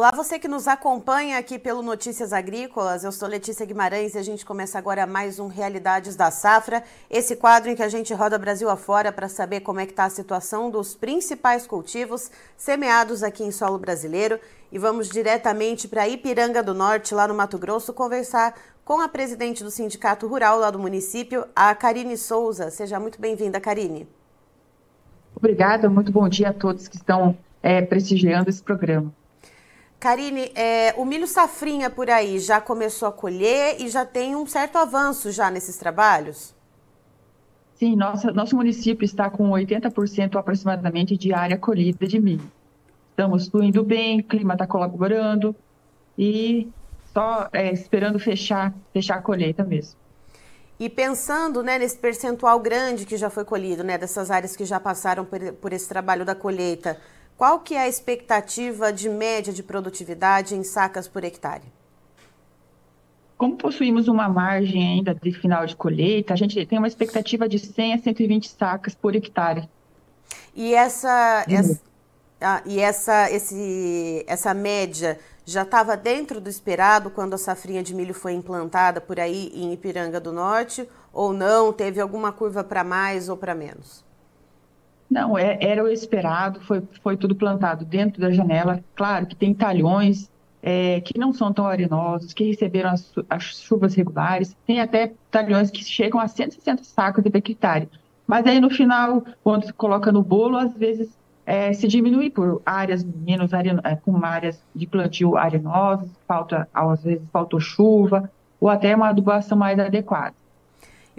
Olá, você que nos acompanha aqui pelo Notícias Agrícolas. Eu sou Letícia Guimarães e a gente começa agora mais um Realidades da Safra, esse quadro em que a gente roda Brasil afora para saber como é que está a situação dos principais cultivos semeados aqui em solo brasileiro. E vamos diretamente para Ipiranga do Norte, lá no Mato Grosso, conversar com a presidente do Sindicato Rural lá do município, a Karine Souza. Seja muito bem-vinda, Karine. Obrigada, muito bom dia a todos que estão é, prestigiando esse programa. Karine, é, o milho safrinha por aí já começou a colher e já tem um certo avanço já nesses trabalhos? Sim, nossa, nosso município está com 80% aproximadamente de área colhida de milho. Estamos fluindo bem, o clima está colaborando e só é, esperando fechar, fechar a colheita mesmo. E pensando né, nesse percentual grande que já foi colhido, né, dessas áreas que já passaram por, por esse trabalho da colheita, qual que é a expectativa de média de produtividade em sacas por hectare? Como possuímos uma margem ainda de final de colheita, a gente tem uma expectativa de 100 a 120 sacas por hectare. E essa, essa, ah, e essa, esse, essa média já estava dentro do esperado quando a safrinha de milho foi implantada por aí em Ipiranga do Norte ou não? Teve alguma curva para mais ou para menos? Não, é, era o esperado, foi, foi tudo plantado dentro da janela. Claro que tem talhões é, que não são tão arenosos, que receberam as, as, chuvas regulares, tem até talhões que chegam a 160 sacos de hectare. Mas aí no final, quando se coloca no bolo, às vezes é, se diminui por áreas menos areno, é, com áreas de plantio arenosas, falta, às vezes faltou chuva, ou até uma adubação mais adequada.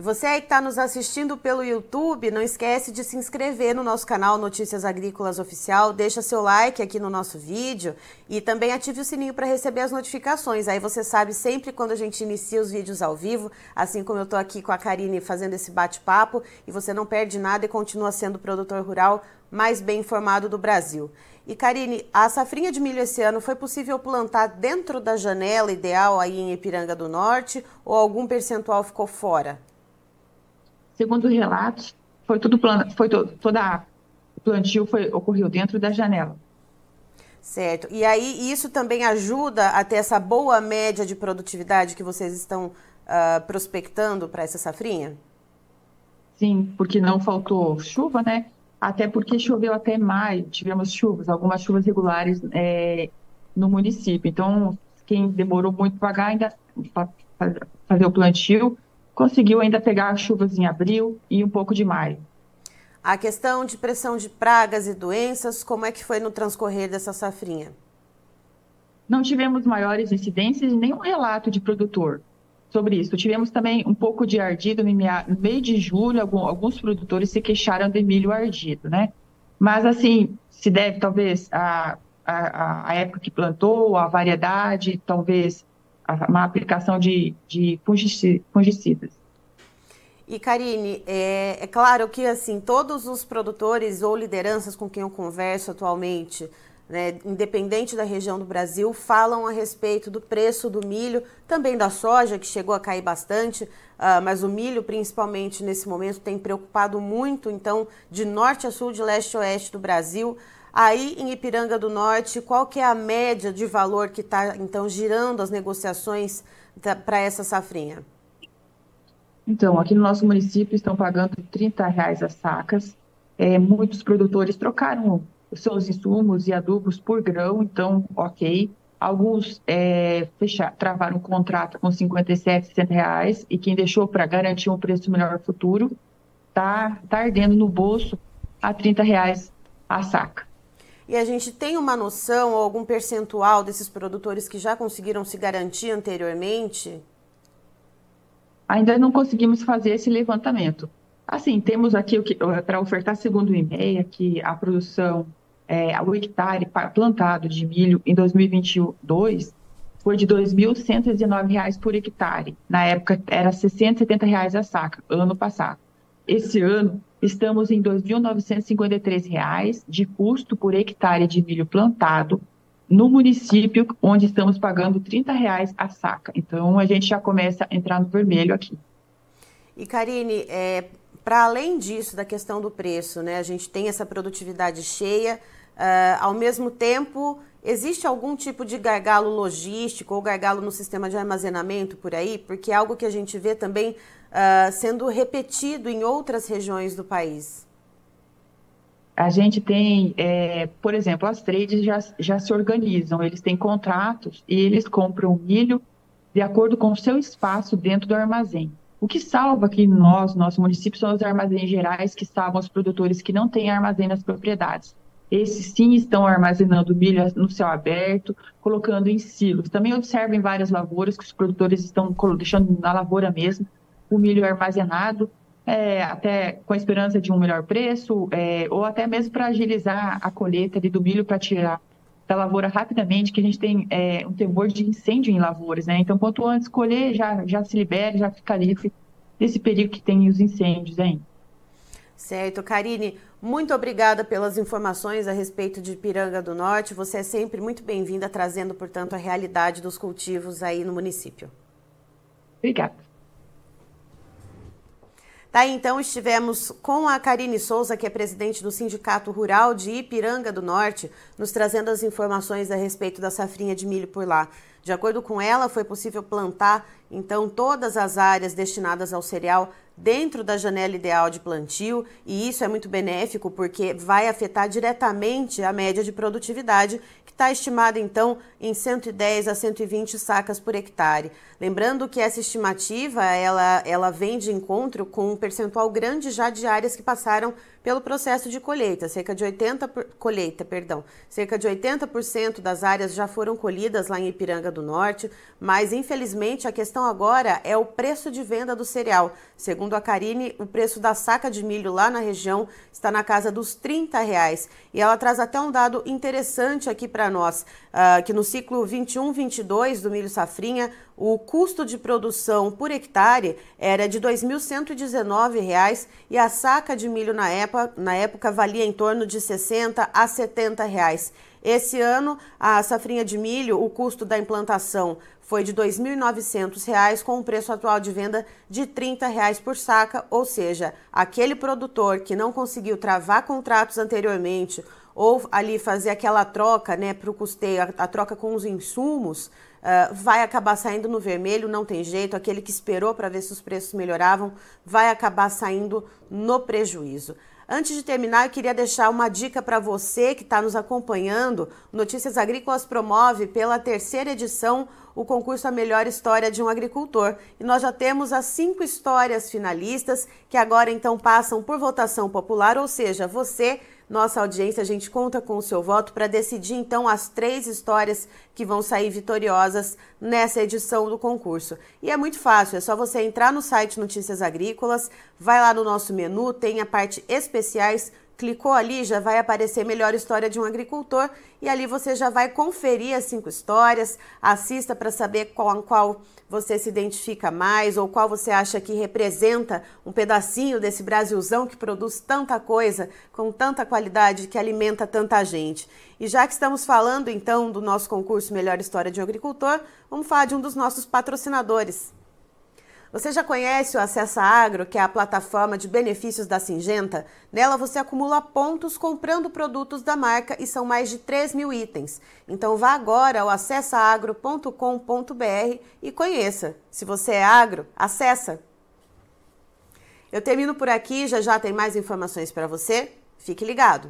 E você aí que está nos assistindo pelo YouTube, não esquece de se inscrever no nosso canal Notícias Agrícolas Oficial, deixa seu like aqui no nosso vídeo e também ative o sininho para receber as notificações. Aí você sabe sempre quando a gente inicia os vídeos ao vivo, assim como eu estou aqui com a Karine fazendo esse bate-papo e você não perde nada e continua sendo o produtor rural mais bem informado do Brasil. E Karine, a safrinha de milho esse ano foi possível plantar dentro da janela ideal aí em Ipiranga do Norte ou algum percentual ficou fora? Segundo relatos, foi tudo plano, foi to, toda o plantio foi ocorreu dentro da janela. Certo. E aí isso também ajuda a ter essa boa média de produtividade que vocês estão uh, prospectando para essa safrinha? Sim, porque não faltou chuva, né? Até porque choveu até maio, tivemos chuvas, algumas chuvas regulares é, no município. Então, quem demorou muito para pagar ainda para fazer o plantio conseguiu ainda pegar chuvas em abril e um pouco de maio. A questão de pressão de pragas e doenças, como é que foi no transcorrer dessa safrinha? Não tivemos maiores incidências e nenhum relato de produtor sobre isso. Tivemos também um pouco de ardido no meio de julho, alguns produtores se queixaram de milho ardido, né? Mas, assim, se deve talvez à, à, à época que plantou, à variedade, talvez uma aplicação de, de fungicidas. E Karine, é, é, claro que assim todos os produtores ou lideranças com quem eu converso atualmente, né, independente da região do Brasil, falam a respeito do preço do milho, também da soja que chegou a cair bastante, uh, mas o milho principalmente nesse momento tem preocupado muito. Então, de norte a sul, de leste a oeste do Brasil, Aí em Ipiranga do Norte, qual que é a média de valor que está então girando as negociações para essa safrinha? Então, aqui no nosso município estão pagando 30 reais as sacas. É, muitos produtores trocaram os seus insumos e adubos por grão, então, ok. Alguns é, fechar, travaram o contrato com 57, 60 reais e quem deixou para garantir um preço melhor futuro está tá ardendo no bolso a 30 reais a saca. E a gente tem uma noção ou algum percentual desses produtores que já conseguiram se garantir anteriormente? Ainda não conseguimos fazer esse levantamento. Assim, temos aqui para ofertar segundo o IMEA que a produção, é, o hectare plantado de milho em 2022 foi de R$ 2.119 por hectare. Na época era 670 reais a saca, ano passado. Esse ano estamos em R$ 2.953 de custo por hectare de milho plantado no município onde estamos pagando 30 reais a saca. Então a gente já começa a entrar no vermelho aqui. E Karine, é, para além disso da questão do preço, né, a gente tem essa produtividade cheia, uh, ao mesmo tempo Existe algum tipo de gargalo logístico ou gargalo no sistema de armazenamento por aí? Porque é algo que a gente vê também uh, sendo repetido em outras regiões do país. A gente tem, é, por exemplo, as trades já, já se organizam, eles têm contratos e eles compram milho de acordo com o seu espaço dentro do armazém. O que salva aqui nós, nosso município, são os armazéns gerais, que salvam os produtores que não têm armazém nas propriedades. Esses sim estão armazenando milho no céu aberto, colocando em silos. Também observo em várias lavouras que os produtores estão deixando na lavoura mesmo o milho armazenado, é, até com a esperança de um melhor preço, é, ou até mesmo para agilizar a colheita do milho para tirar da lavoura rapidamente, que a gente tem é, um temor de incêndio em lavouras, né? Então, quanto antes colher, já, já se libera, já fica livre desse perigo que tem os incêndios hein? Certo. Karine, muito obrigada pelas informações a respeito de Piranga do Norte. Você é sempre muito bem-vinda, trazendo, portanto, a realidade dos cultivos aí no município. Obrigada. Tá, então estivemos com a Karine Souza, que é presidente do Sindicato Rural de Ipiranga do Norte, nos trazendo as informações a respeito da safrinha de milho por lá. De acordo com ela, foi possível plantar então todas as áreas destinadas ao cereal dentro da janela ideal de plantio, e isso é muito benéfico porque vai afetar diretamente a média de produtividade, que está estimada então em 110 a 120 sacas por hectare. Lembrando que essa estimativa ela, ela vem de encontro com um percentual grande já de áreas que passaram pelo processo de colheita, cerca de 80 por, colheita, perdão. Cerca de 80% das áreas já foram colhidas lá em Ipiranga do Norte, mas infelizmente a questão agora é o preço de venda do cereal. Segundo a Karine, o preço da saca de milho lá na região está na casa dos 30 reais. E ela traz até um dado interessante aqui para nós, uh, que no ciclo 21-22 do milho safrinha, o custo de produção por hectare era de R$ 2.119 e a saca de milho na época, na época valia em torno de R$ 60 a 70 reais. Esse ano, a safrinha de milho, o custo da implantação foi de R$ 2.900, com o preço atual de venda de 30 reais por saca, ou seja, aquele produtor que não conseguiu travar contratos anteriormente ou ali fazer aquela troca né, para o custeio, a, a troca com os insumos, uh, vai acabar saindo no vermelho, não tem jeito. Aquele que esperou para ver se os preços melhoravam vai acabar saindo no prejuízo. Antes de terminar, eu queria deixar uma dica para você que está nos acompanhando. Notícias Agrícolas promove pela terceira edição o concurso A Melhor História de um Agricultor. E nós já temos as cinco histórias finalistas que agora então passam por votação popular, ou seja, você nossa audiência, a gente conta com o seu voto para decidir então as três histórias que vão sair vitoriosas nessa edição do concurso. E é muito fácil, é só você entrar no site Notícias Agrícolas, vai lá no nosso menu, tem a parte especiais, clicou ali, já vai aparecer melhor história de um agricultor e ali você já vai conferir as cinco histórias, assista para saber qual, qual você se identifica mais ou qual você acha que representa um pedacinho desse Brasilzão que produz tanta coisa, com tanta qualidade, que alimenta tanta gente. E já que estamos falando então do nosso concurso Melhor História de um Agricultor, vamos falar de um dos nossos patrocinadores. Você já conhece o Acessa Agro, que é a plataforma de benefícios da Singenta? Nela você acumula pontos comprando produtos da marca e são mais de 3 mil itens. Então vá agora ao acessaagro.com.br e conheça. Se você é agro, acessa! Eu termino por aqui, já já tem mais informações para você. Fique ligado!